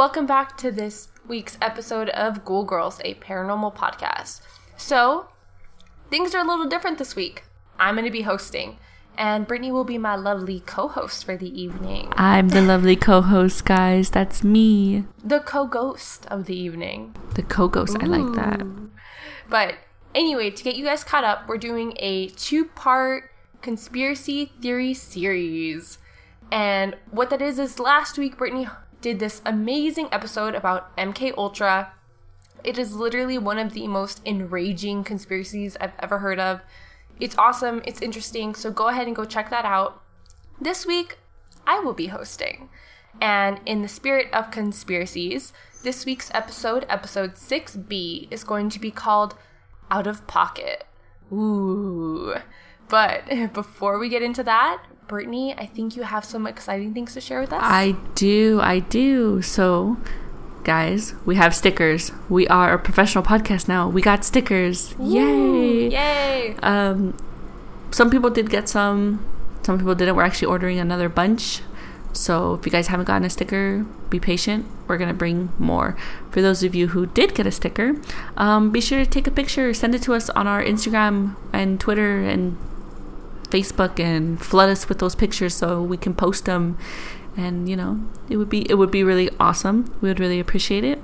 welcome back to this week's episode of Ghoul Girls, a paranormal podcast. So, things are a little different this week. I'm going to be hosting, and Brittany will be my lovely co host for the evening. I'm the lovely co-host, guys. That's me, The co ghost of the evening. the co-ghost. I like that. But anyway, to get you guys caught up, we're doing a two part conspiracy theory series. And what that is is last week Brittany did this amazing episode about MK Ultra. It is literally one of the most enraging conspiracies I've ever heard of. It's awesome, it's interesting, so go ahead and go check that out. This week, I will be hosting. And in the spirit of conspiracies, this week's episode, episode 6B, is going to be called Out of Pocket. Ooh. But before we get into that, Brittany, I think you have some exciting things to share with us. I do. I do. So, guys, we have stickers. We are a professional podcast now. We got stickers. Yay! Yay! Um, some people did get some. Some people didn't. We're actually ordering another bunch. So if you guys haven't gotten a sticker, be patient. We're gonna bring more. For those of you who did get a sticker, um, be sure to take a picture, send it to us on our Instagram and Twitter and Facebook, and flood us with those pictures so we can post them. And you know, it would be it would be really awesome. We would really appreciate it.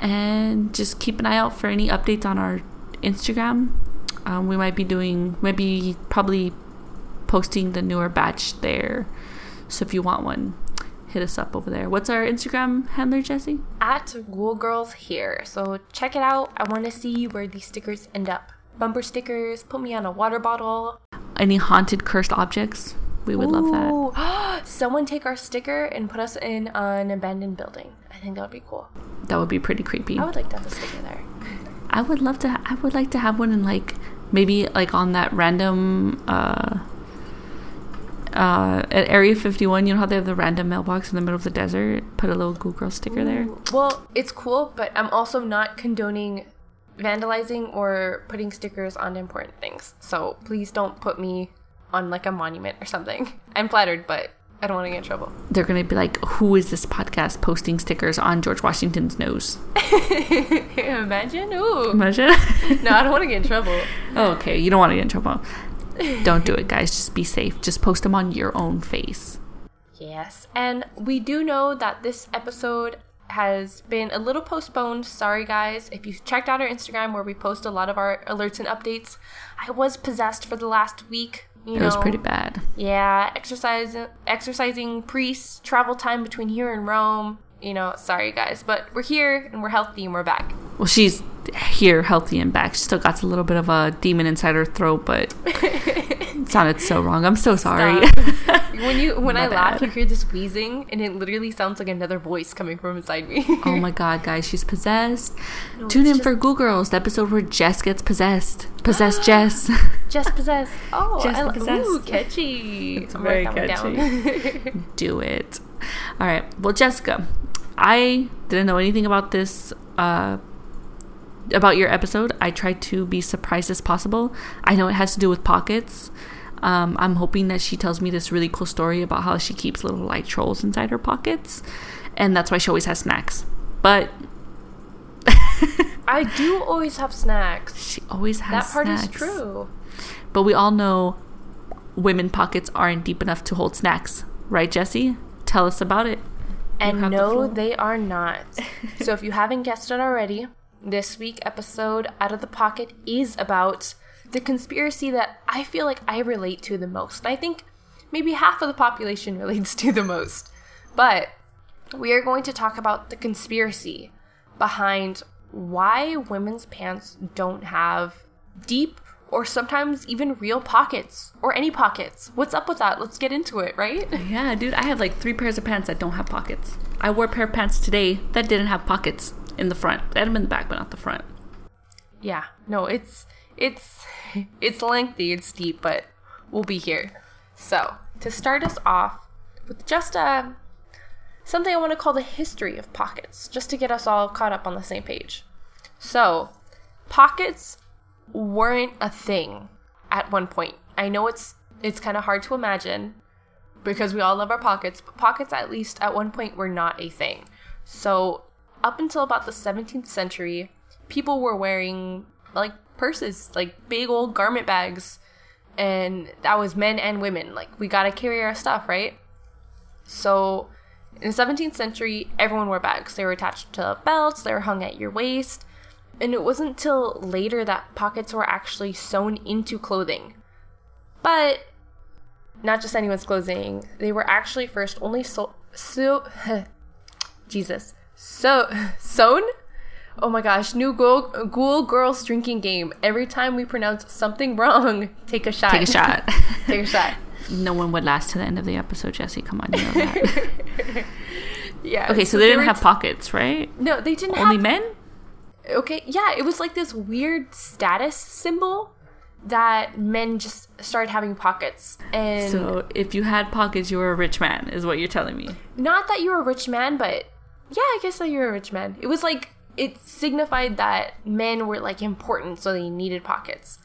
And just keep an eye out for any updates on our Instagram. Um, we might be doing maybe probably posting the newer batch there. So if you want one, hit us up over there. What's our Instagram handler, Jesse? At Ghoul Girls here. So check it out. I want to see where these stickers end up. Bumper stickers, put me on a water bottle. Any haunted, cursed objects? We would love that. that. Someone take our sticker and put us in an abandoned building. I think that would be cool. That would be pretty creepy. I would like to have a sticker there. I would love to. I would like to have one in like maybe like on that random uh uh at Area 51. You know how they have the random mailbox in the middle of the desert? Put a little Ghoul Girl sticker there. Well, it's cool, but I'm also not condoning vandalizing or putting stickers on important things. So please don't put me on like a monument or something. I'm flattered, but I don't want to get in trouble. They're gonna be like, "Who is this podcast posting stickers on George Washington's nose?" Imagine? Ooh. Imagine. No, I don't want to get in trouble. oh, okay, you don't want to get in trouble. Don't do it, guys. Just be safe. Just post them on your own face. Yes, and we do know that this episode has been a little postponed. Sorry, guys. If you checked out our Instagram where we post a lot of our alerts and updates, I was possessed for the last week. You It know, was pretty bad. Yeah, exercise, exorcising priests, travel time between here and Rome. You know, sorry, guys, but we're here and we're healthy and we're back. Well, she's here, healthy and back. She still got a little bit of a demon inside her throat, but it sounded so wrong. I'm so sorry. When you when My I laugh, you hear this wheezing, and it literally sounds like another voice coming from inside me. oh my god, guys, she's possessed. Tune in it's for Ghoul Girls, the episode where Jess gets possessed. Possessed Jess. Jess possessed. Oh, Jess I possessed. Ooh, catchy. It's I'm very gonna write that one down. do it. All right. Well, Jessica, I didn't know anything about this uh about your episode. I try to be surprised as possible. I know it has to do with pockets. Um, I'm hoping that she tells me this really cool story about how she keeps little light trolls inside her pockets, and that's why she always has snacks. But I do always have snacks. she always has snacks. That part is true. But we all know women pockets aren't deep enough to hold snacks, right, Jesse? Tell us about it. And have the no, they are not. so if you haven't guessed it already, this week episode Out of the Pocket is about the conspiracy that I feel like I relate to the most. I think maybe half of the population relates to the most. But we are going to talk about the conspiracy behind why women's pants don't have deep or sometimes even real pockets or any pockets. What's up with that? Let's get into it, right? Yeah, dude, I have like three pairs of pants that don't have pockets. I wore a pair of pants today that didn't have pockets in the front. They had them in the back, but not the front. Yeah, no, it's it's it's lengthy, it's deep, but we'll be here. So to start us off with just uh, something I want to call the history of pockets, just to get us all caught up on the same page. So, pockets weren't a thing at one point. I know it's it's kind of hard to imagine, because we all love our pockets, but pockets at least at one point were not a thing. So, up until about the 17th century, people were wearing like purses, like big old garment bags. And that was men and women. Like, we gotta carry our stuff, right? So, in the 17th century, everyone wore bags. They were attached to belts, they were hung at your waist. And it wasn't until later that pockets were actually sewn into clothing. But not just anyone's clothing, they were actually first only so so Jesus. So sewn? Oh my gosh, new Ghoul, Ghoul Girls drinking game. Every time we pronounce something wrong, take a shot. Take a shot. take a shot. No one would last to the end of the episode, Jesse. Come on, you know that. yeah. Okay, so, they didn't have pockets, right? No, they didn't Only have men? Okay, yeah, it was like this weird status symbol that men just started having pockets. And So if you had pockets, you were a rich man, is what you're telling me. not that you were a rich man, but yeah, I guess that you're a rich man. It was like it signified that men were like important, so they needed pockets.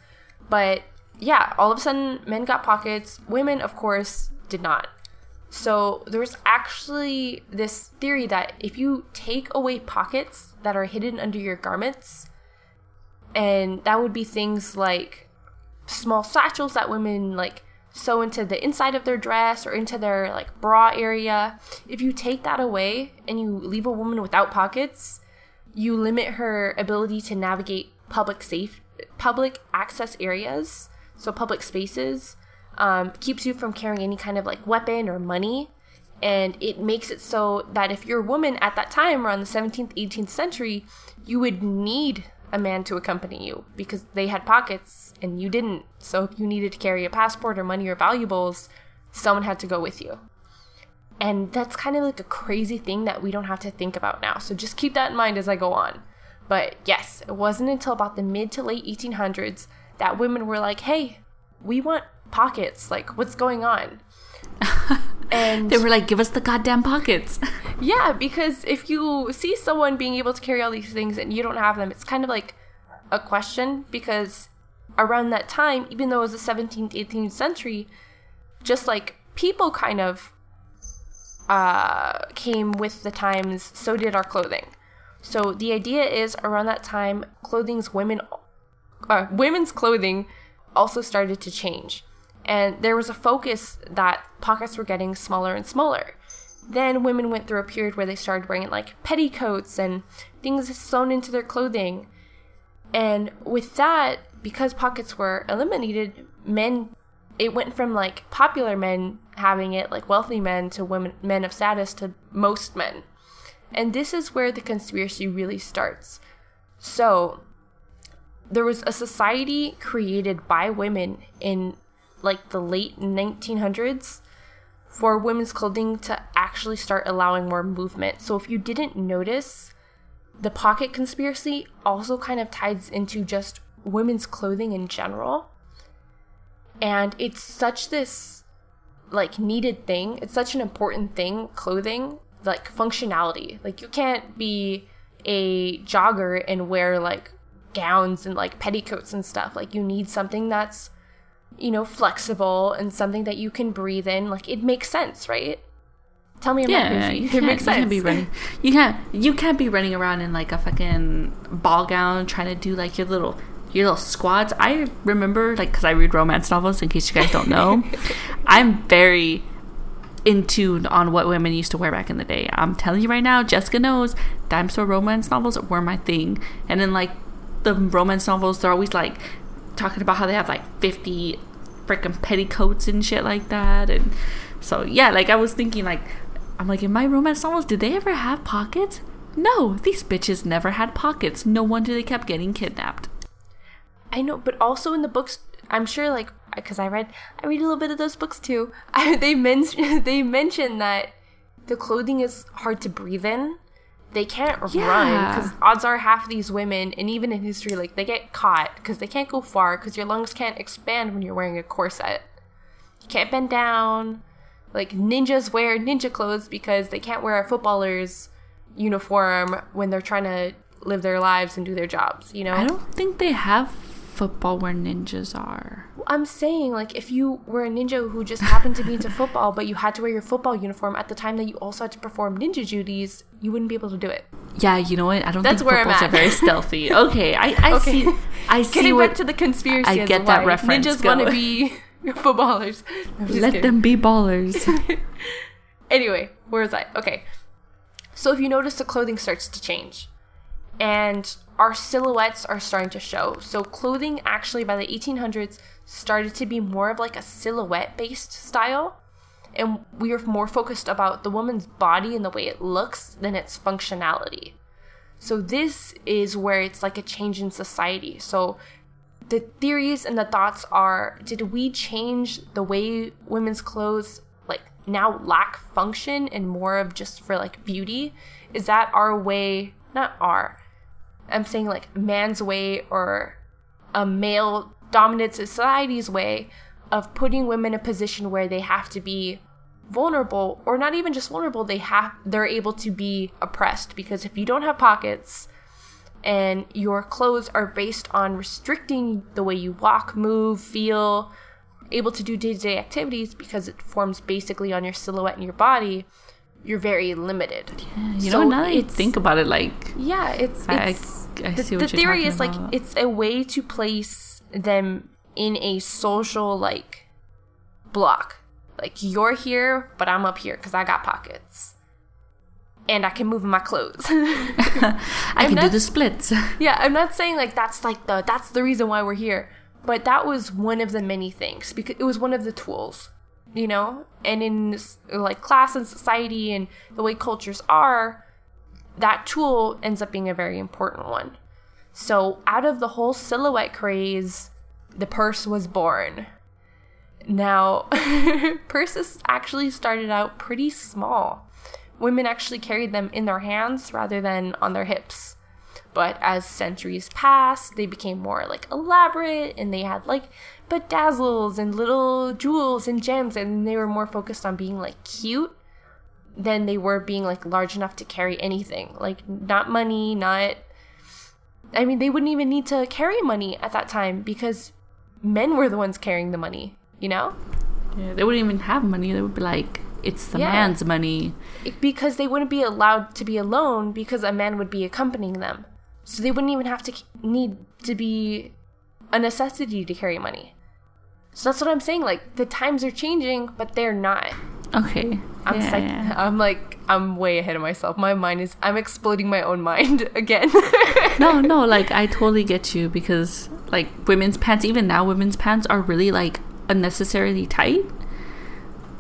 But yeah, all of a sudden, men got pockets. Women, of course, did not. So there was actually this theory that if you take away pockets that are hidden under your garments, and that would be things like small satchels that women like sew into the inside of their dress or into their like bra area. If you take that away and you leave a woman without pockets, you limit her ability to navigate public safe public access areas, so public spaces. Um, keeps you from carrying any kind of like weapon or money. And it makes it so that if you're a woman at that time, around the 17th, 18th century, you would need a man to accompany you because they had pockets and you didn't. So if you needed to carry a passport or money or valuables, someone had to go with you. And that's kind of like a crazy thing that we don't have to think about now. So just keep that in mind as I go on. But yes, it wasn't until about the mid to late 1800s that women were like, hey, we want pockets. Like, what's going on? And They were like, give us the goddamn pockets. yeah, because if you see someone being able to carry all these things and you don't have them, it's kind of like a question because around that time, even though it was the 17th, 18th century, just like people kind of uh, came with the times, so did our clothing. So the idea is around that time, clothing's women, uh, women's clothing also started to change. And there was a focus that pockets were getting smaller and smaller. Then women went through a period where they started wearing like petticoats and things sewn into their clothing. And with that, because pockets were eliminated, men it went from like popular men having it, like wealthy men to women men of status to most men. And this is where the conspiracy really starts. So, there was a society created by women in like the late 1900s for women's clothing to actually start allowing more movement. So if you didn't notice, the pocket conspiracy also kind of ties into just women's clothing in general. And it's such this like needed thing. It's such an important thing, clothing, like functionality. Like you can't be a jogger and wear like gowns and like petticoats and stuff. Like you need something that's you know, flexible and something that you can breathe in. Like it makes sense, right? Tell me I'm yeah, you It can't, makes you can't be running. You can't. You can't be running around in like a fucking ball gown trying to do like your little your little squats. I remember like because I read romance novels. In case you guys don't know, I'm very in tune on what women used to wear back in the day. I'm telling you right now, Jessica knows dime store romance novels were my thing. And then like the romance novels, they're always like talking about how they have like 50 freaking petticoats and shit like that. And so yeah, like I was thinking like I'm like in my romance novels, did they ever have pockets? No, these bitches never had pockets. No wonder they kept getting kidnapped. I know, but also in the books, I'm sure, like, because I read, I read a little bit of those books too. I, they mention they mention that the clothing is hard to breathe in. They can't run because odds are half of these women, and even in history, like they get caught because they can't go far because your lungs can't expand when you're wearing a corset. You can't bend down. Like ninjas wear ninja clothes because they can't wear a footballer's uniform when they're trying to live their lives and do their jobs. You know, I don't think they have football where ninjas are. I'm saying, like, if you were a ninja who just happened to be into football, but you had to wear your football uniform at the time that you also had to perform ninja duties, you wouldn't be able to do it. Yeah, you know what? I don't That's think where I'm footballs are very stealthy. Okay, I, I Okay. see. I see Getting what. back to the conspiracy, I get that reference. Ninjas want to be footballers. Let kidding. them be ballers. Anyway, where was I? Okay. So if you notice, the clothing starts to change. And our silhouettes are starting to show. So clothing actually by the 1800s started to be more of like a silhouette based style. And we are more focused about the woman's body and the way it looks than its functionality. So this is where it's like a change in society. So the theories and the thoughts are did we change the way women's clothes like now lack function and more of just for like beauty is that our way not our i'm saying like man's way or a male dominant society's way of putting women in a position where they have to be vulnerable or not even just vulnerable they have they're able to be oppressed. Because if you don't have pockets and your clothes are based on restricting the way you walk, move, feel, able to do day to day activities because it forms basically on your silhouette and your body, you're very limited. you So know, now that I it's- think about it, like Yeah, it's, I- I- it's I the, the theory is like it's a way to place them in a social like block. Like you're here, but I'm up here because I got pockets. And I can move my clothes. I can do the splits. Yeah, I'm not saying like that's like the that's the reason why we're here, but that was one of the many things because it was one of the tools, you know. And in like class and society and the way cultures are, that tool ends up being a very important one. So out of the whole silhouette craze, the purse was born. Now, purses actually started out pretty small. Women actually carried them in their hands rather than on their hips. But as centuries passed, they became more like elaborate and they had like bedazzles and little jewels and gems, and they were more focused on being like cute than they were being like large enough to carry anything. Like, not money, not. I mean, they wouldn't even need to carry money at that time because men were the ones carrying the money, you know? Yeah, they wouldn't even have money. They would be like, it's the Yeah. man's money. Because they wouldn't be allowed to be alone because a man would be accompanying them. So they wouldn't even have to need to be a necessity to carry money. So that's what I'm saying. Like the times are changing, but they're not. Okay. I'm yeah, psych- yeah. I'm like I'm way ahead of myself. My mind is I'm exploding my own mind again. no, no, like I totally get you because like women's pants, even now, women's pants are really like unnecessarily tight.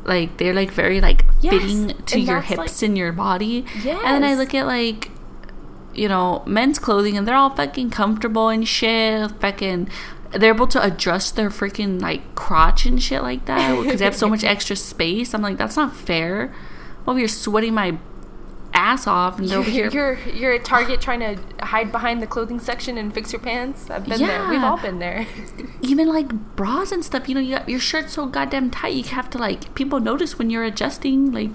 Like they're like very like Yes, fitting to your hips like- and your body. Yes. And then I look at like you know men's clothing and they're all fucking comfortable and shit. Fucking, they're able to adjust their freaking like crotch and shit like that because they have so much extra space. I'm like, that's not fair. Over here sweating my ass off and they're over here you're you're at Target trying to hide behind the clothing section and fix your pants. I've been there. We've all been there. even like bras and stuff you know you got your shirt so goddamn tight you have to like people notice when you're adjusting like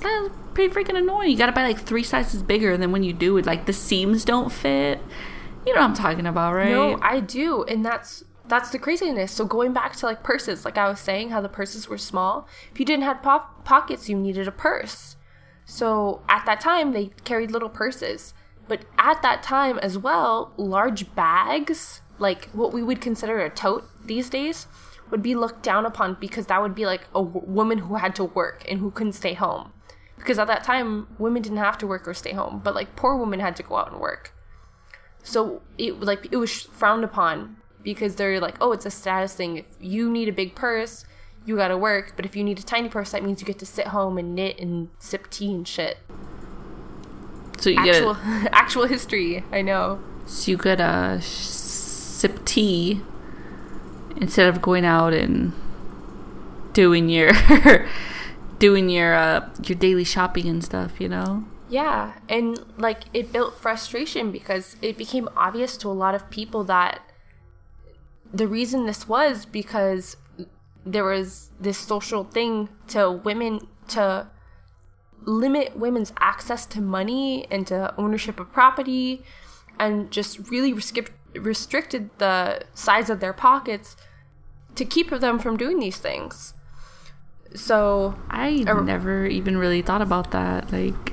that's pretty freaking annoying you gotta buy like three sizes bigger and then when you do it like the seams don't fit you know what i'm talking about right No, I do, and that's that's the craziness. So going back to like purses, like I was saying, how the purses were small. If you didn't have po- pockets, you needed a purse. So at that time, they carried little purses. But at that time as well, large bags, like what we would consider a tote these days, would be looked down upon because that would be like a w- woman who had to work and who couldn't stay home. Because at that time, women didn't have to work or stay home, but like poor women had to go out and work. So it like it was frowned upon because they're like, oh, it's a status thing. If you need a big purse, you gotta work. But if you need a tiny purse, that means you get to sit home and knit and sip tea and shit. so you get Actual a, actual history. I know. so you a sip tea instead of going out and doing your doing your uh your daily shopping and stuff you know Yeah, and like it built frustration because it became obvious to a lot of people that the reason this was because there was this social thing to women to limit women's access to money and to ownership of property and just really restrict restricted the size of their pockets to keep them from doing these things. So I Or- never even really thought about that. Like,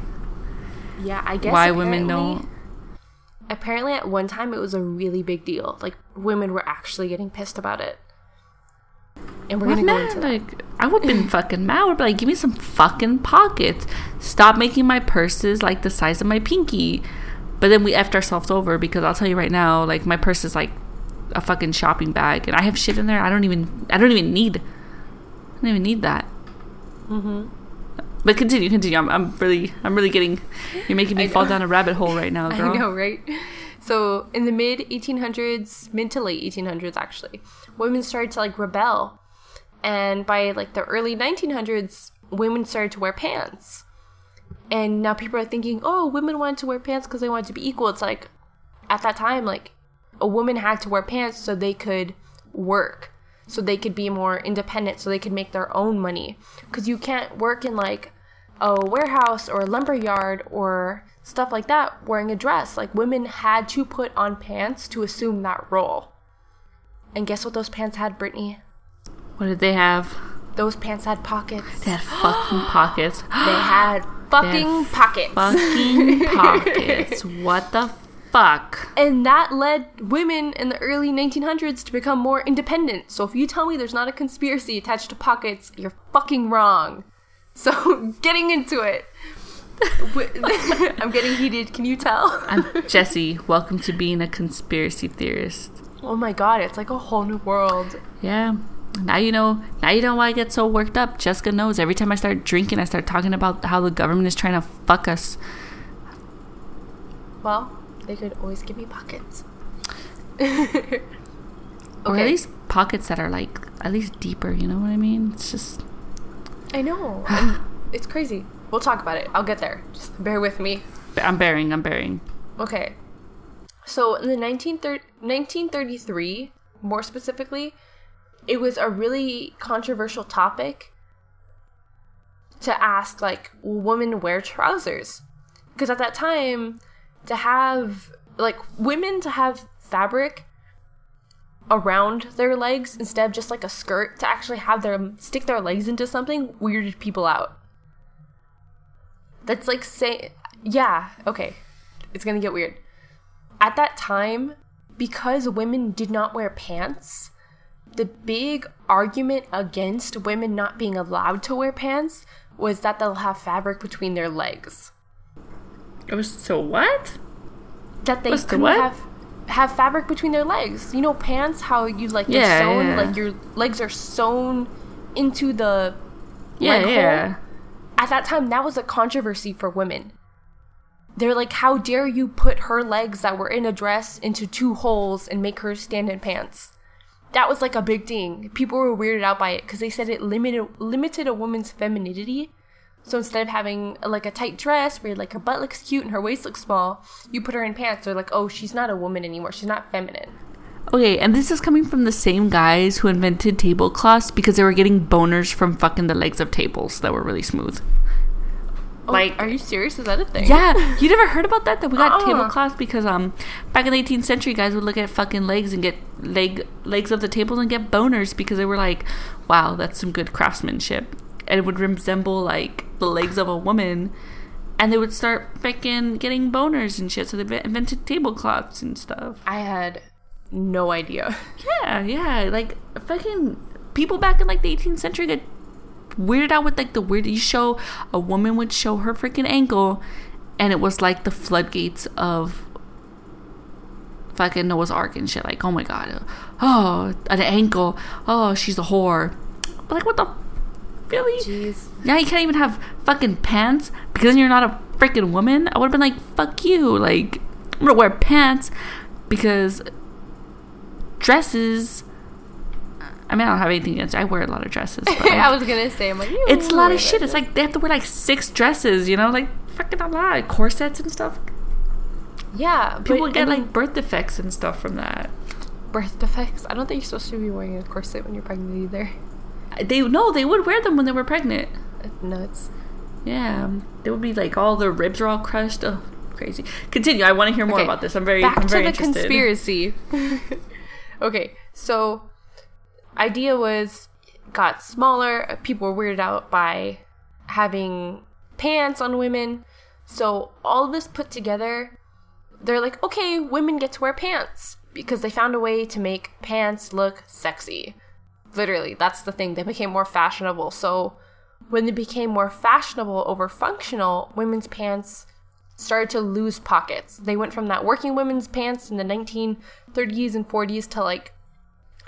yeah, I guess why women don't. Apparently, at one time, it was a really big deal. Like women were actually getting pissed about it. And we're gonna go into that. Like, I would have been fucking mad. Would be like, give me some fucking pockets. Stop making my purses like the size of my pinky. But then we effed ourselves over because I'll tell you right now, like my purse is like a fucking shopping bag, and I have shit in there. I don't even, I don't even need. I don't even need that. Mm-hmm. But continue, continue. I'm, I'm really, I'm really getting. You're making me fall down a rabbit hole right now, girl. I know, right? So in the mid 1800s, mid to late 1800s, actually, women started to like rebel, and by like the early 1900s, women started to wear pants. And now people are thinking, oh, women wanted to wear pants because they wanted to be equal. It's like, at that time, like, a woman had to wear pants so they could work, so they could be more independent, so they could make their own money. Because you can't work in like a warehouse or a lumber yard or stuff like that wearing a dress. Like, women had to put on pants to assume that role. And guess what those pants had, Brittany? What did they have? Those pants had pockets. They had fucking pockets. They had fucking pockets. fucking pockets. What the fuck? And that led women in the early 1900s to become more independent. So if you tell me there's not a conspiracy attached to pockets, you're fucking wrong. So getting into it. I'm getting heated. Can you tell? I'm Jesse. Welcome to being a conspiracy theorist. Oh my god, it's like a whole new world. Yeah. Now you know. Now you know why I get so worked up. Jessica knows. Every time I start drinking, I start talking about how the government is trying to fuck us. Well, they could always give me pockets. Or at least pockets that are like at least deeper. You know what I mean? It's just I know. it's crazy. We'll talk about it. I'll get there. Just bear with me. I'm bearing. I'm bearing. Okay. So in the 1930 1933, more specifically, it was a really controversial topic to ask like, will women wear trousers? Because at that time, to have like women to have fabric around their legs instead of just like a skirt to actually have them stick their legs into something weirded people out. That's like say yeah, okay. It's going to get weird. At that time, because women did not wear pants, the big argument against women not being allowed to wear pants was that they'll have fabric between their legs. It was so what? That they What's the what? have have fabric between their legs. You know, pants. How you like Yeah, sewn, yeah. like your legs are sewn into the Yeah, leg hole. At that time, that was a controversy for women. They're like, how dare you put her legs that were in a dress into two holes and make her stand in pants? That was like a big thing. People were weirded out by it because they said it limited limited a woman's femininity. So instead of having like a tight dress where like her butt looks cute and her waist looks small, you put her in pants. They're like, oh, she's not a woman anymore. She's not feminine. Okay, and this is coming from the same guys who invented tablecloths because they were getting boners from fucking the legs of tables that were really smooth. Oh, Like- are you serious? Is that a thing? Yeah, you never heard about that? That we got Uh-uh. tablecloths because um back in the 18th century, guys would look at fucking legs and get leg legs of the tables and get boners because they were like, wow, that's some good craftsmanship, and it would resemble like the legs of a woman, and they would start fucking getting boners and shit. So they invented tablecloths and stuff. I had no idea. Yeah, yeah, like fucking people back in like the 18th century get weirded out with like the weird. You show a woman would show her freaking ankle, and it was like the floodgates of fucking Noah's Ark and shit. Like, oh my god, oh an ankle, oh she's a whore. But like, what the really? Jeez. Now you can't even have fucking pants because then you're not a freaking woman. I would have been like, fuck you. Like, I'm gonna wear pants because dresses. I mean, I don't have anything against. I wear a lot of dresses. But I was gonna say, I'm like, it's a lot of shit. It's like they have to wear like six dresses. You know, like fucking a lot, corsets and stuff. yeah, People but, get I mean, like birth defects and stuff from that. birth defects. I don't think you're supposed to be wearing a corset when you're pregnant either. They no, they would wear them when they were pregnant. Nuts. Yeah, they would be like all their ribs are all crushed. Oh, crazy. Continue. I want to hear more Okay, about this. I'm very, back I'm to the interested. conspiracy. okay, so idea was got smaller. People were weirded out by having pants on women. So all of this put together, they're like, okay, women get to wear pants because they found a way to make pants look sexy. Literally, that's the thing. They became more fashionable. So when they became more fashionable over functional, women's pants started to lose pockets. They went from that working women's pants in the 1930s and 40s to like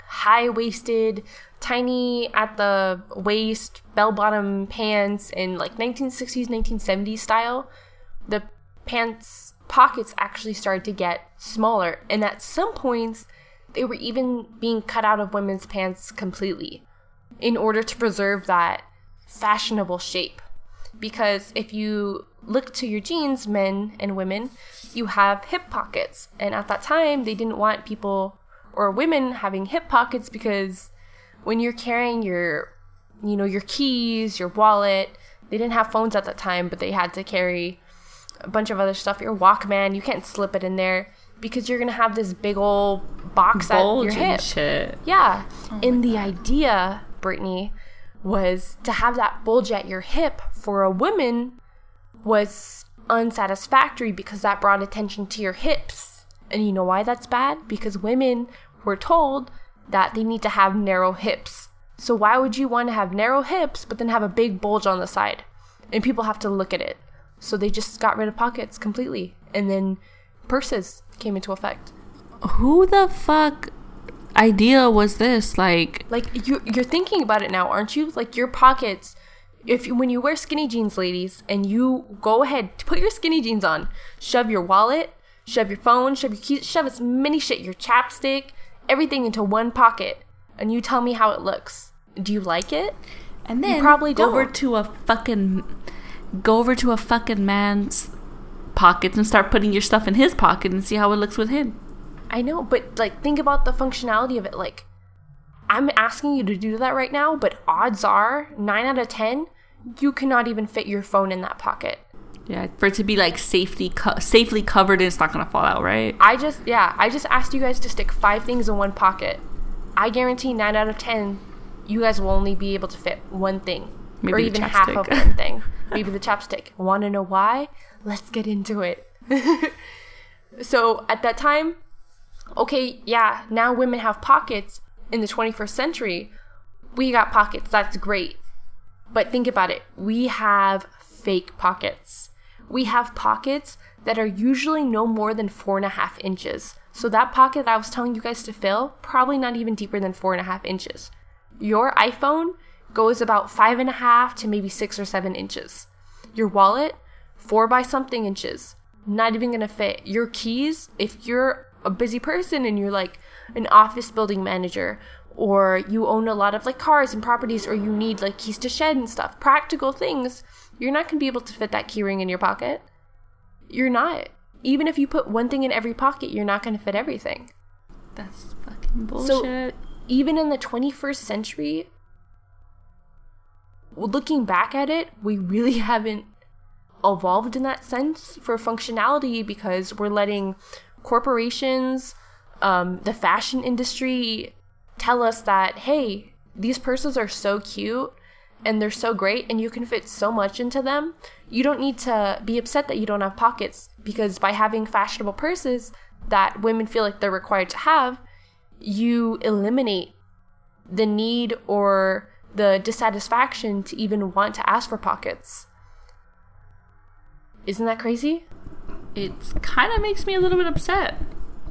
high waisted, tiny at the waist, bell bottom pants in like 1960s, 1970s style. The pants pockets actually started to get smaller, and at some points, they were even being cut out of women's pants completely in order to preserve that fashionable shape. Because if you look to your jeans, men and women, you have hip pockets. And at that time, they didn't want people or women having hip pockets because when you're carrying your, you know, your keys, your wallet, they didn't have phones at that time, but they had to carry a bunch of other stuff. Your Walkman, you can't slip it in there because you're gonna have this big old box at your and hip. shit. Yeah. Oh and the idea, Brittany, was to have that bulge at your hip for a woman was unsatisfactory because that brought attention to your hips. And you know why that's bad? Because women were told that they need to have narrow hips. So why would you want to have narrow hips but then have a big bulge on the side? And people have to look at it. So they just got rid of pockets completely. And then purses came into effect. Who the fuck idea was this? Like, like you you're thinking about it now aren't you like your pockets if you, when you wear skinny jeans ladies and you go ahead put your skinny jeans on shove your wallet shove your phone shove your keys shove as many shit your chapstick everything into one pocket and you tell me how it looks do you like it and then probably go over don't. to a fucking go over to a fucking man's pockets and start putting your stuff in his pocket and see how it looks with him. I know, but like think about the functionality of it. Like I'm asking you to do that right now, but odds are 9 out of 10 you cannot even fit your phone in that pocket. Yeah, for it to be like safely co- safely covered it's not gonna fall out, right? I just yeah, I just asked you guys to stick 5 things in one pocket. I guarantee 9 out of 10 you guys will only be able to fit one thing Maybe the even half of one thing. Maybe the chapstick. Want to know why? Let's get into it. so, at that time, okay, yeah, now women have pockets in the 21st century. We got pockets. That's great. But think about it. We have fake pockets. We have pockets that are usually no more than four and a half inches. So that pocket that I was telling you guys to fill, probably not even deeper than four and a half inches. Your iPhone goes about five and a half to maybe six or seven inches. Your wallet, four by something inches. Not even gonna fit. Your keys, if you're a busy person and you're like an office building manager, or you own a lot of like cars and properties, or you need like keys to shed and stuff, practical things, you're not gonna be able to fit that keyring in your pocket. You're not. Even if you put one thing in every pocket, you're not gonna fit everything. That's fucking bullshit. So even in the 21st century, looking back at it, we really haven't evolved in that sense for functionality because we're letting corporations, um, the fashion industry tell us that, hey, these purses are so cute and they're so great and you can fit so much into them. You don't need to be upset that you don't have pockets because by having fashionable purses that women feel like they're required to have, you eliminate the need or the dissatisfaction to even want to ask for pockets. Isn't that crazy? it kind of makes me a little bit upset.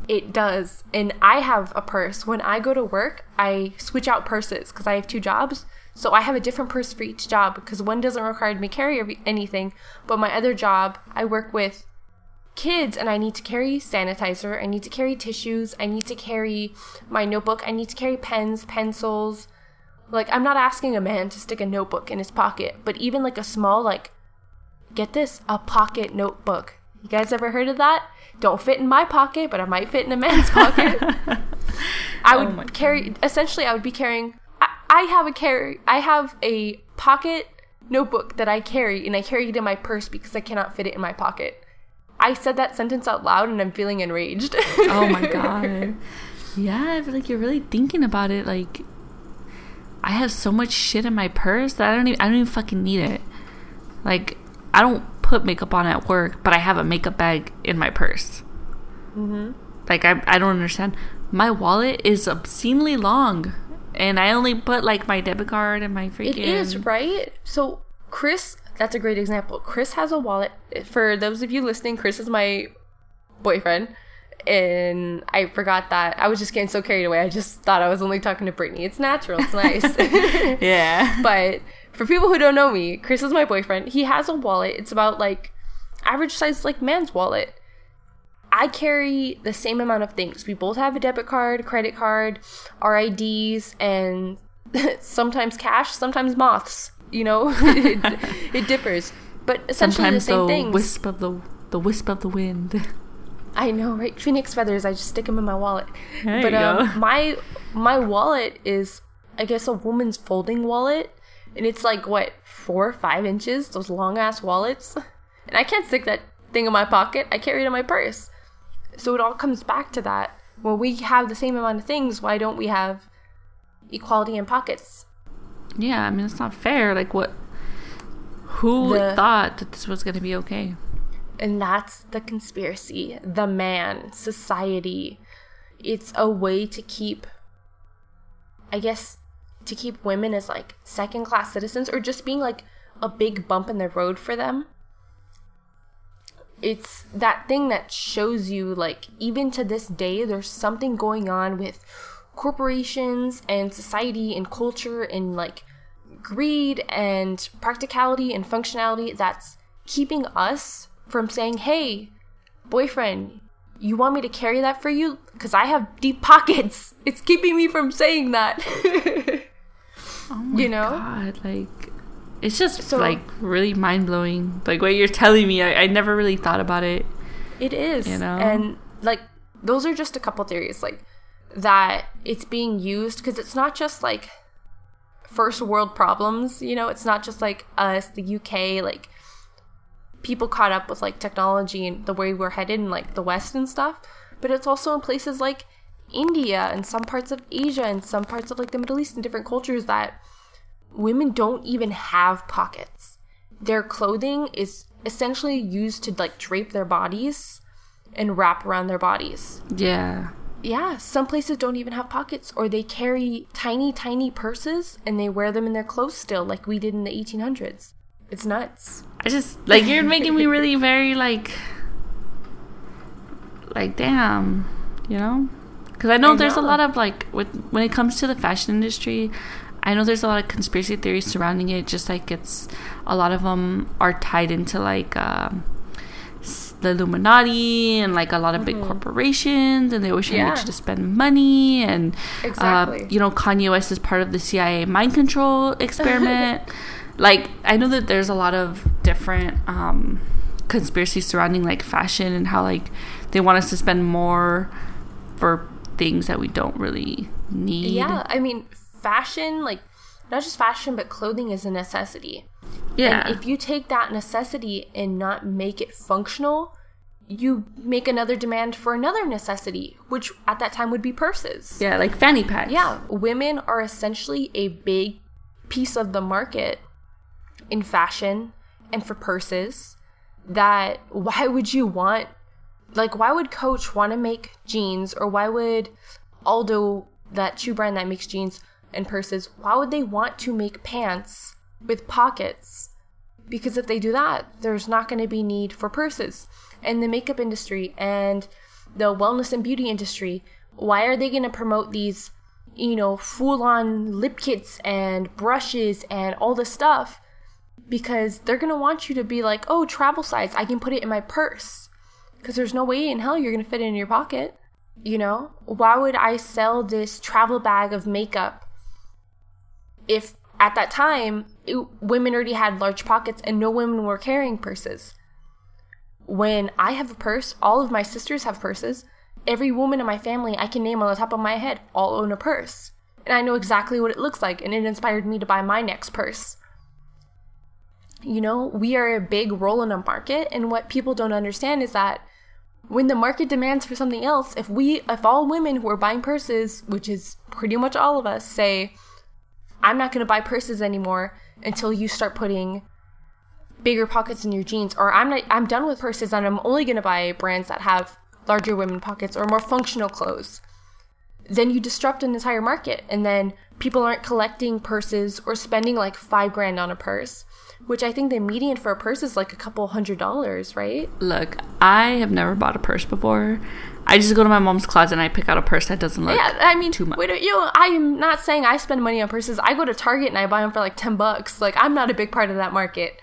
It does. And I have a purse. When I go to work, I switch out purses because I have two jobs. So I have a different purse for each job because one doesn't require me to carry anything. But my other job, I work with kids and I need to carry sanitizer, I need to carry tissues, I need to carry my notebook, I need to carry pens, pencils. Like I'm not asking a man to stick a notebook in his pocket, but even like a small like get this, a pocket notebook. You guys ever heard of that? Don't fit in my pocket, but I might fit in a man's pocket. I Oh would my carry essentially I would be carrying I, I have a carry I have a pocket notebook that I carry and I carry it in my purse because I cannot fit it in my pocket. I said that sentence out loud and I'm feeling enraged. oh my god. Yeah, I feel like you're really thinking about it. Like, I have so much shit in my purse that I don't even I don't even fucking need it. Like, I don't put makeup on at work, but I have a makeup bag in my purse. Mm-hmm. Like, I I don't understand. My wallet is obscenely long, and I only put like my debit card and my freaking. It is right. So Chris, that's a great example. Chris has a wallet. For those of you listening, Chris is my boyfriend and I forgot that. I was just getting so carried away. I just thought I was only talking to Brittany. It's natural. It's nice. yeah. But for people who don't know me, Chris is my boyfriend. He has a wallet. It's about like average size like man's wallet. I carry the same amount of things. We both have a debit card, credit card, our IDs, and sometimes cash, sometimes moths. You know, it, it differs. But essentially Sometimes the same the things. wisp of the the wisp of the wind. I know, right? Phoenix feathers. I just stick them in my wallet. There but you um, go. my my wallet is, I guess, a woman's folding wallet, and it's like what four or five inches. Those long ass wallets, and I can't stick that thing in my pocket. I carry it in my purse. So it all comes back to that. When we have the same amount of things, why don't we have equality in pockets? Yeah, I mean it's not fair. Like what? Who The- thought that this was gonna be okay? And that's the conspiracy. The man, society. It's a way to keep, I guess, to keep women as like second class citizens or just being like a big bump in the road for them. It's that thing that shows you, like, even to this day, there's something going on with corporations and society and culture and like greed and practicality and functionality that's keeping us from saying, hey, boyfriend, you want me to carry that for you? Because I have deep pockets. It's keeping me from saying that. Oh my You know? God, like it's just So- like really mind blowing. Like what you're telling me, I, I never really thought about it. It is. You know? And like those are just a couple theories like that it's being used because it's not just like first world problems, you know, it's not just like us, the UK, like people caught up with like technology and the way we're headed in like the West and stuff, but it's also in places like India and some parts of Asia and some parts of like the Middle East and different cultures that women don't even have pockets. Their clothing is essentially used to like drape their bodies and wrap around their bodies. Yeah. Yeah, some places don't even have pockets or they carry tiny, tiny purses and they wear them in their clothes still, like we did in the 1800s. It's nuts. I just like you're making me really very like like damn, you know? Cuz I know I there's a lot of like with when it comes to the fashion industry, I know there's a lot of conspiracy theories surrounding it just like it's a lot of them are tied into like um the Illuminati and like a lot of big corporations, and they always Mm-hmm. Yeah. to you to spend money. And Exactly. uh, you know, Kanye West is part of the CIA mind control experiment. Like, I know that there's a lot of different um, conspiracies surrounding like fashion and how like they want us to spend more for things that we don't really need. Yeah, I mean, fashion, like, not just fashion, but clothing is a necessity. yeah. And if you take that necessity and not make it functional, you make another demand for another necessity, which at that time would be purses. yeah, like fanny packs. Yeah, women are essentially a big piece of the market in fashion and for purses. That why would you want, like, why would Coach want to make jeans, or why would Aldo, that shoe brand that makes jeans and purses, why would they want to make pants with pockets? Because if they do that, there's not going to be need for purses. And the makeup industry and the wellness and beauty industry, why are they going to promote these, you know, full on lip kits and brushes and all this stuff? Because they're going to want you to be like, oh, travel size, I can put it in my purse. Because there's no way in hell you're going to fit it in your pocket. You know? Why would I sell this travel bag of makeup if at that time it, women already had large pockets and no women were carrying purses? When I have a purse, all of my sisters have purses. Every woman in my family I can name on the top of my head all own a purse. And I know exactly what it looks like, and it inspired me to buy my next purse. You know, we are a big role in a market. And what people don't understand is that when the market demands for something else, if we, if all women who are buying purses, which is pretty much all of us, say, I'm not going to buy purses anymore until you start putting bigger pockets in your jeans, or I'm not, I'm done with purses and I'm only going to buy brands that have larger women pockets or more functional clothes. Then you disrupt an entire market, and then people aren't collecting purses or spending like five grand on a purse which I think the median for a purse is like a couple hundred dollars, right? Look, I have never bought a purse before. I just go to my mom's closet and I pick out a purse that doesn't look. Yeah, I mean, too much. Wait, you know, I'm not saying I spend money on purses. I go to Target and I buy them for like ten bucks. Like I'm not a big part of that market.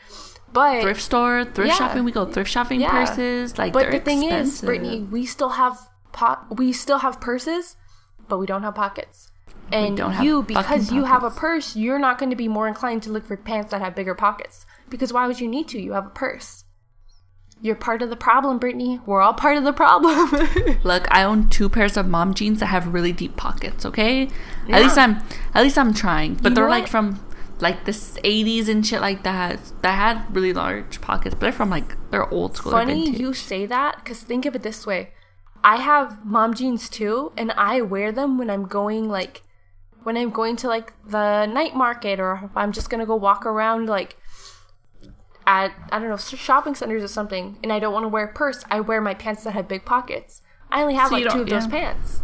But thrift store, thrift Yeah. shopping. We go thrift shopping Yeah. purses. Like, but the thing expensive. is, Brittany, we still have po- we still have purses, but we don't have pockets. And you, because you have a purse, you're not going to be more inclined to look for pants that have bigger pockets. Because why would you need to? You have a purse. You're part of the problem, Brittany. We're all part of the problem. Look, I own two pairs of mom jeans that have really deep pockets. Okay, Yeah. at least I'm at least I'm trying. But You they're like from like the 80s and shit like that. That had really large pockets, but they're from like they're old school. Funny you say that because think of it this way. I have mom jeans too, and I wear them when I'm going like when I'm going to like the night market or if I'm just gonna go walk around like at I don't know shopping centers or something, and I don't want to wear a purse. I wear my pants that have big pockets. I only have So like two of those pants.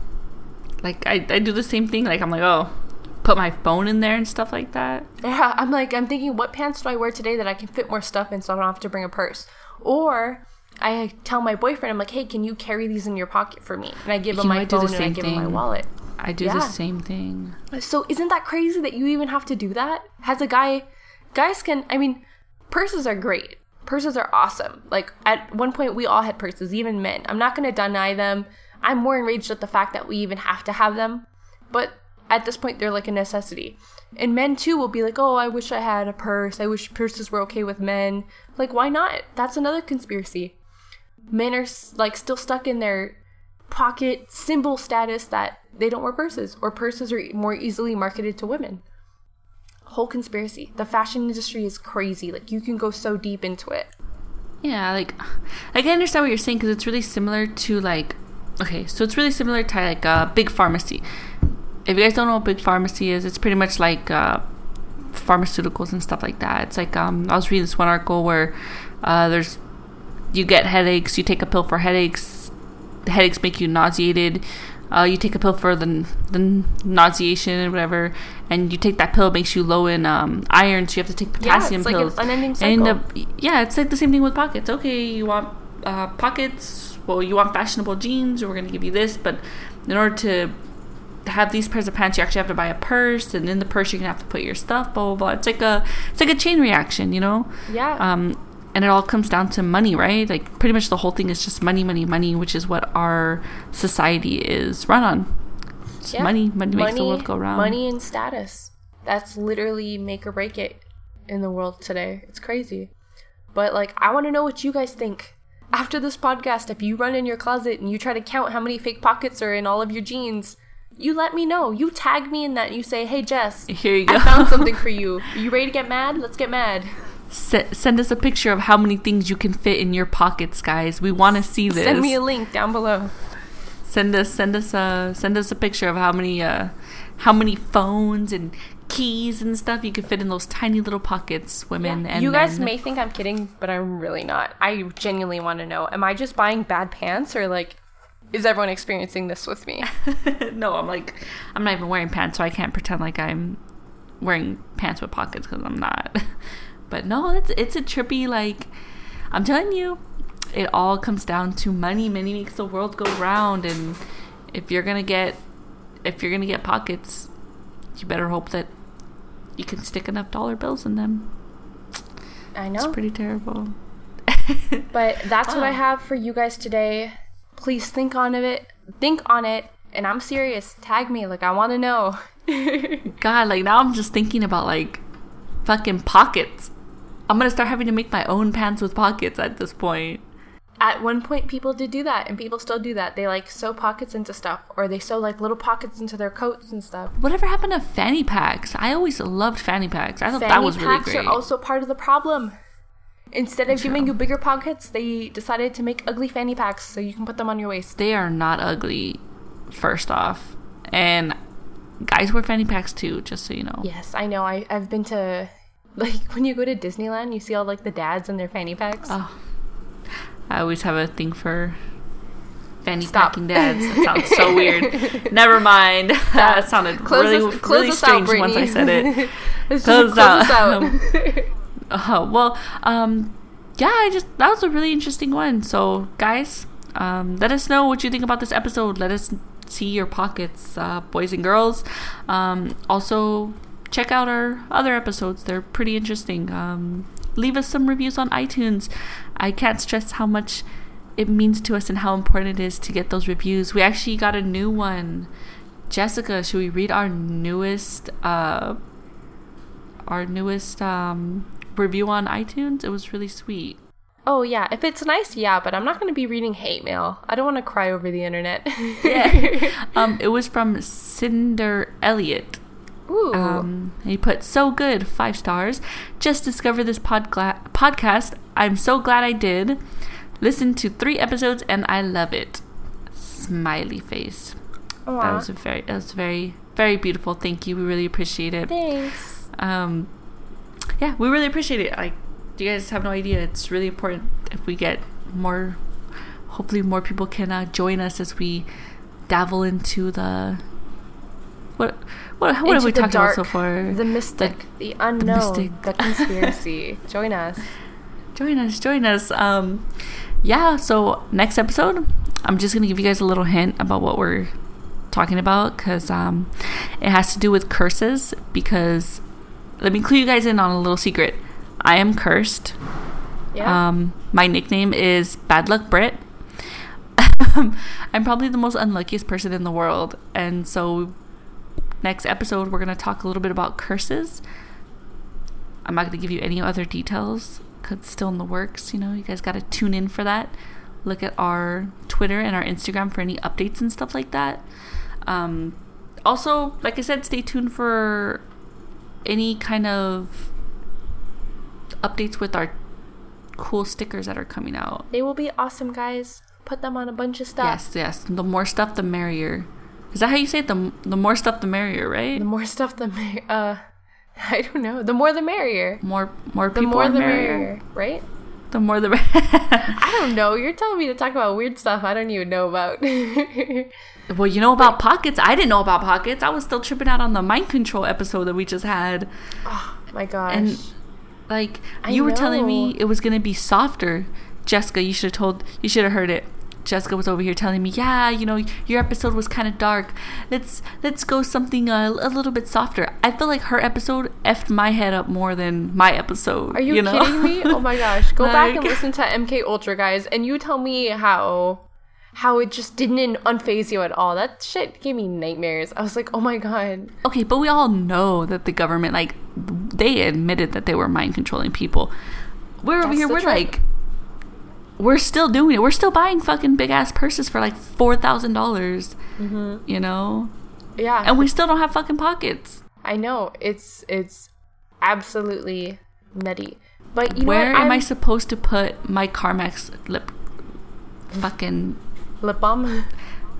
Like I, I do the same thing. Like I'm like, oh, put my phone in there and stuff like that. Yeah, I'm like, I'm thinking, what pants do I wear today that I can fit more stuff in so I don't have to bring a purse? Or I tell my boyfriend, I'm like, hey, can you carry these in your pocket for me? And I give him You know, my I do the phone and I give him my wallet. I do Yeah. the same thing. So isn't that crazy that you even have to do that? Has a guy, guys can, I mean, purses are great. Purses are awesome. Like at one point, we all had purses, even men. I'm not going to deny them. I'm more enraged at the fact that we even have to have them. But at this point, they're like a necessity. And men too will be like, oh, I wish I had a purse. I wish purses were okay with men. Like, why not? That's another conspiracy. Men are like still stuck in their pocket symbol status that they don't wear purses or purses are more easily marketed to women. Whole conspiracy. The fashion industry is crazy. Like you can go so deep into it. Yeah, like, like I understand what you're saying because it's really similar to like, okay, so it's really similar to like a big pharmacy. If you guys don't know what big pharmacy is, it's pretty much like uh, pharmaceuticals and stuff like that. It's like um, I was reading this one article where uh, there's you get headaches, you take a pill for headaches, the headaches make you nauseated. Uh, you take a pill for the the nauseation and whatever, and you take that pill it makes you low in um, iron, so you have to take potassium Yeah, it's like an pills. unending And, cycle. uh, yeah, it's like the same thing with pockets. Okay, you want uh, pockets. Well, you want fashionable jeans, we're going to give you this. But in order to have these pairs of pants, you actually have to buy a purse, and in the purse you're going to have to put your stuff. Blah blah blah. It's like a it's like a chain reaction, you know. Yeah. Um, and it all comes down to money, right? Like pretty much the whole thing is just money, money, money, which is what our society is run on. Yeah. money, money makes the world go round. Money and status. That's literally make or break it in the world today. It's crazy. But like I want to know what you guys think. After this podcast, if you run in your closet and you try to count how many fake pockets are in all of your jeans, you let me know. You tag me in that. You say, "Hey Jess, Here you go. I found something for you. Are you ready to get mad? Let's get mad." Se- send us a picture of how many things you can fit in your pockets, guys. We want to see this. Send me a link down below. send us send us a send us a picture of how many uh how many phones and keys and stuff you can fit in those tiny little pockets, women and you guys men. may think I'm kidding, but I'm really not. I genuinely want to know. Am I just buying bad pants or like is everyone experiencing this with me? no, I'm like I'm not even wearing pants, so I can't pretend like I'm wearing pants with pockets because I'm not. But no, it's it's a trippy like I'm telling you, it all comes down to money. Money makes the world go round, and if you're gonna get if you're gonna get pockets, you better hope that you can stick enough dollar bills in them. I know. It's pretty terrible. But that's what I ah. have for you guys today. Please think on it. Think on it. And I'm serious. Tag me. Like, I want to know. God, like now I'm just thinking about like fucking pockets. I'm gonna start having to make my own pants with pockets at this point. At one point, people did do that, and people still do that. They like sew pockets into stuff, or they sew like little pockets into their coats and stuff. Whatever happened to fanny packs? I always loved fanny packs. I thought Fanny that was really great. Fanny packs are also part of the problem. Instead of giving you bigger pockets, they decided to make ugly fanny packs so you can put them on your waist. They are not ugly, first off. And guys wear fanny packs too, just so you know. Yes, I know. I, I've been to, like, when you go to Disneyland, you see all, like, the dads and their fanny packs. Oh. I always have a thing for fanny Stop. packing dads. That sounds so weird. Never mind. that sounded Close really, us- really us out, strange once I said it. Close close out. out. Oh, well, um, yeah, I just, that was a really interesting one. So, guys, um, let us know what you think about this episode. Let us see your pockets, uh, boys and girls. Um, also, check out our other episodes. They're pretty interesting. Um, leave us some reviews on iTunes. I can't stress how much it means to us and how important it is to get those reviews. We actually got a new one. Jessica, should we read our newest, uh, our newest, um, review on iTunes? It was really sweet. oh, yeah. If it's nice, yeah, but I'm not going to be reading hate mail. I don't want to cry over the internet. Um, it was from Cinder Elliott. Ooh. Um, he put so good, five stars. Just discovered this podgla- podcast. I'm so glad I did. Listened to three episodes and I love it. Smiley face. That was a very, that was very, very beautiful. Thank you. We really appreciate it. Thanks. Um, yeah, we really appreciate it. Like, do you guys have no idea. It's really important if we get more. Hopefully, more people can uh, join us as we dabble into the. What what what have we talked dark, about so far? The mystic, the, unknown, mystic. the conspiracy. Join us. join us, join us. Um, yeah. So next episode, I'm just gonna give you guys a little hint about what we're talking about because um, it has to do with curses. Because let me clue you guys in on a little secret. I am cursed. Yeah. Um, my nickname is Bad Luck Brit. I'm probably the most unluckiest person in the world, and so next episode we're gonna talk a little bit about curses. I'm not gonna give you any other details because it's still in the works. You know, you guys gotta tune in for that. Look at our Twitter and our Instagram for any updates and stuff like that. Um, also, like I said, stay tuned for any kind of updates with our cool stickers that are coming out. they will be awesome, guys. Put them on a bunch of stuff. Yes, yes. The more stuff, the merrier. Is that how you say it? The the more stuff, the merrier, right? The more stuff, the mer- uh, I don't know. The more, the merrier. more more The people more, are the merrier. merrier, right? The more the. mer- I don't know. You're telling me to talk about weird stuff I don't even know about. well, you know about pockets. I didn't know about pockets. I was still tripping out on the mind control episode that we just had, Oh My gosh. and like I you were telling me it was gonna be softer. Jessica, you should have told. You should have heard it. Jessica was over here telling me, "Yeah, you know, your episode was kind of dark. Let's let's go something uh, a little bit softer." I feel like her episode effed my head up more than my episode. Are you, know? kidding me? Oh my gosh. Go back and listen to MK Ultra, guys, and you tell me how how it just didn't unphase you at all. That shit gave me nightmares. I was like, oh my god. Okay, but we all know that the government, like, they admitted that they were mind controlling people. We're over here, we're like, we're still doing it. We're still buying fucking big ass purses for like four thousand dollars. Mm-hmm. You know, Yeah. and we still don't have fucking pockets. I know. It's it's absolutely nutty. But you Where am I I'm- supposed to put my Carmex lip, fucking lip balm?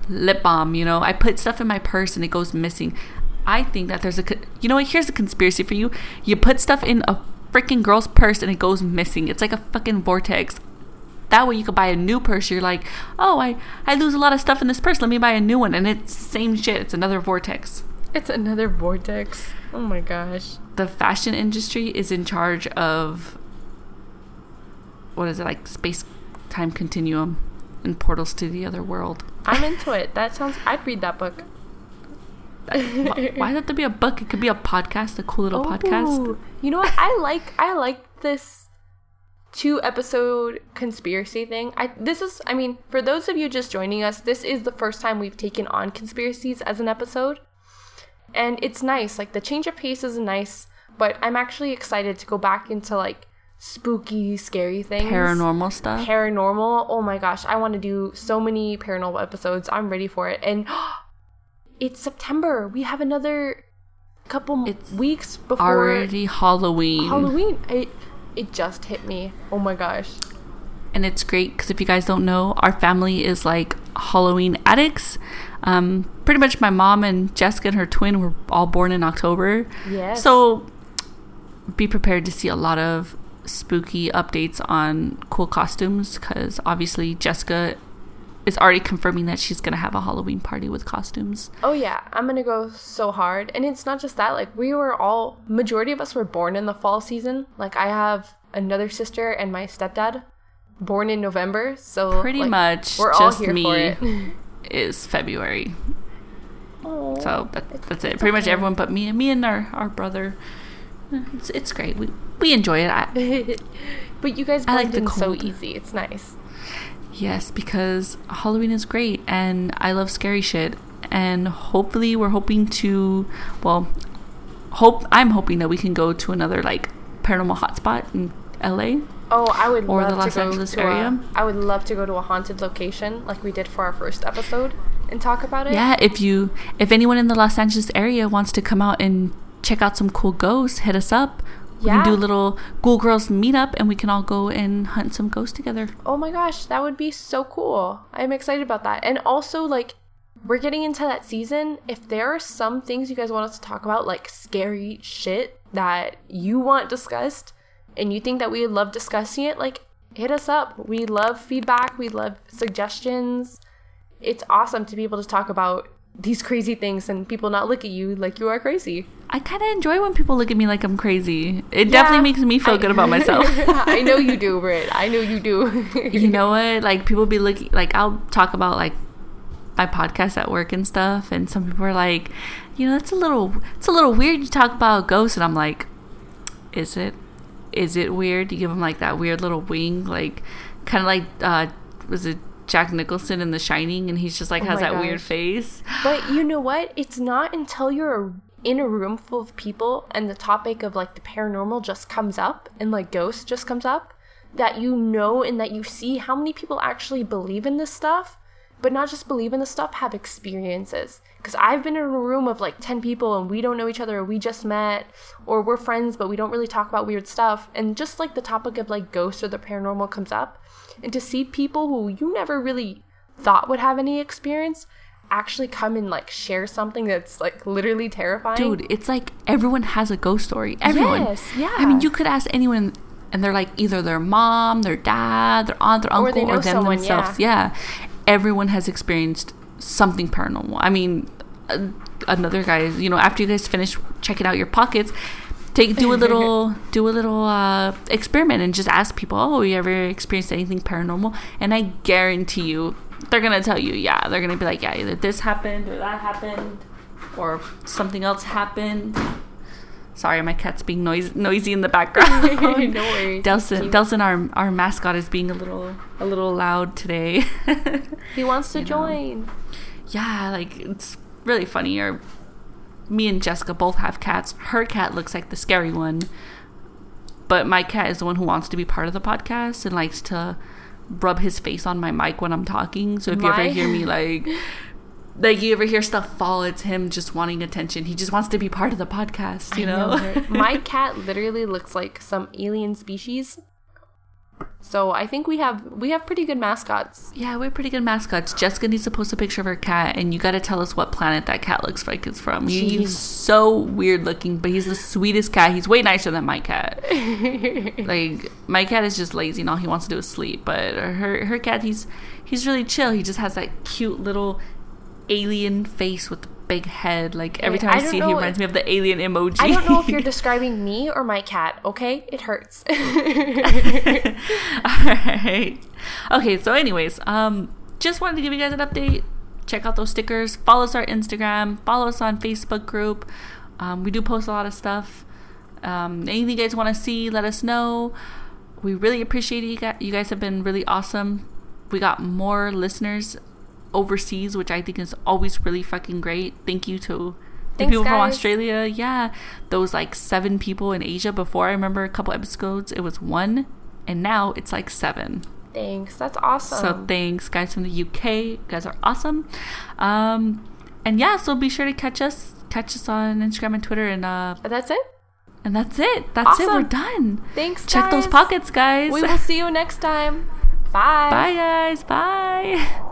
lip balm? You know, I put stuff in my purse and it goes missing. I think that there's a, co- you know what? Here's a conspiracy for you. You put stuff in a freaking girl's purse and it goes missing. It's like a fucking vortex. That way you could buy a new purse. You're like, oh, I, I lose a lot of stuff in this purse. Let me buy a new one. And it's same shit. It's another vortex. It's another vortex. Oh my gosh. The fashion industry is in charge of, what is it, like space time continuum and portals to the other world. I'm into it. That sounds. I'd read that book. Why why would that be a book? It could be a podcast, a cool little podcast. You know what? I like I like this two episode conspiracy thing. I this is I mean, for those of you just joining us, this is the first time we've taken on conspiracies as an episode. And it's nice. Like the change of pace is nice, but I'm actually excited to go back into like spooky, scary things. Paranormal stuff. Paranormal. Oh my gosh, I want to do so many paranormal episodes. I'm ready for it. And it's September. We have another couple It's weeks before Already Halloween. Halloween. I, It just hit me. Oh my gosh. and it's great because if you guys don't know, our family is like Halloween addicts. Um, pretty much my mom and Jessica and her twin were all born in October. Yes. So be prepared to see a lot of spooky updates on cool costumes because obviously Jessica is already confirming that she's going to have a Halloween party with costumes. Oh yeah, I'm gonna go so hard. And it's not just that, like we were all majority of us were born in the fall season. Like I have another sister and my stepdad born in November, so Pretty like, much we're all just here me for it. is February. Oh. So that, that's it. Pretty much everyone but me, and me and our, our brother. It's, it's great. We, we enjoy it. I, but you guys I like blend the in so easy. It's nice. Yes, because Halloween is great and I love scary shit. And hopefully we're hoping to well hope I'm hoping that we can go to another like paranormal hotspot in LA. Oh, I would Or love the Los to go to area? A, I would love to go to a haunted location like we did for our first episode and talk about it. Yeah, if you if anyone in the Los Angeles area wants to come out and check out some cool ghosts, hit us up. We can do a little Ghoul Girls meetup and we can all go and hunt some ghosts together. Oh my gosh, that would be so cool. I'm excited about that. And also, like, we're getting into that season. If there are some things you guys want us to talk about, like scary shit that you want discussed and you think that we would love discussing it, like, hit us up. We love feedback, we love suggestions. It's awesome to be able to talk about these crazy things and people not look at you like you are crazy. I kind of enjoy when people look at me like I'm crazy. It definitely makes me feel I- good about myself. I know you do, Britt. I know you do. you know what? Like people be looking like I'll talk about like my podcast at work and stuff, and some people are like, you know, it's a little it's a little weird to talk about ghosts, and I'm like, is it? Is it weird? You give them like that weird little wing, like kind of like uh was it Jack Nicholson in The Shining, and he's just like Oh has that weird face. But you know what? It's not until you're in a room full of people and the topic of like the paranormal just comes up and like ghosts just comes up that you know and that you see how many people actually believe in this stuff, but not just believe in the stuff, have experiences. Because I've been in a room of like 10 people and we don't know each other, or we just met, or we're friends, but we don't really talk about weird stuff. And just like the topic of like ghosts or the paranormal comes up, and to see people who you never really thought would have any experience actually come and like share something that's like literally terrifying. Dude, it's like everyone has a ghost story. Everyone. Yes, yeah. I mean, you could ask anyone, and they're like either their mom, their dad, their aunt, their Or uncle, or, them someone, themselves. Yeah. Everyone has experienced something paranormal. I mean, uh, another guy, you know, after you guys finish checking out your pockets, take do a little do a little uh, experiment and just ask people, oh, you ever experienced anything paranormal? And I guarantee you, they're gonna tell you, yeah, they're gonna be like, yeah, either this happened or that happened or something else happened. Sorry, my cat's being noisy, noisy in the background. no worries. Delson, Delson, our our mascot is being a little a little loud today. He wants to you know. join. yeah, like it's really funny. Or me and Jessica both have cats. Her cat looks like the scary one, but my cat is the one who wants to be part of the podcast and likes to rub his face on my mic when I'm talking. So if you ever hear me like. Like you ever hear stuff fall, it's him just wanting attention. He just wants to be part of the podcast, you know. right? My cat literally looks like some alien species. So I think we have we have pretty good mascots. Yeah, we're pretty good mascots. Jessica needs to post a picture of her cat, and you got to tell us what planet that cat looks like it's from. Jeez. He's so weird looking, but he's the sweetest cat. He's way nicer than my cat. like my cat is just lazy, and all he wants to do is sleep. But her her cat, he's he's really chill. He just has that cute little alien face with the big head. Like every time I, I see it, he reminds me of the alien emoji. I don't know if you're describing me or my cat, okay? It hurts. Alright. Okay, so anyways, um just wanted to give you guys an update. Check out those stickers. Follow us on Instagram. Follow us on Facebook group. Um, we do post a lot of stuff. Um, anything you guys want to see, let us know. We really appreciate you guys. You guys have been really awesome. We got more listeners overseas, which I think is always really fucking great. Thank you to the Thanks, people from. Australia. Yeah, those like seven people in Asia. Before I remember a couple episodes, it was one, and now it's like seven. Thanks. That's awesome. So thanks, guys from the UK. You guys are awesome. Um, and yeah, so be sure to catch us, catch us on Instagram and Twitter, and uh, That's it? And that's it. That's it. We're done. Thanks. Check those pockets, guys. We will see you next time. Bye. Bye, guys. Bye.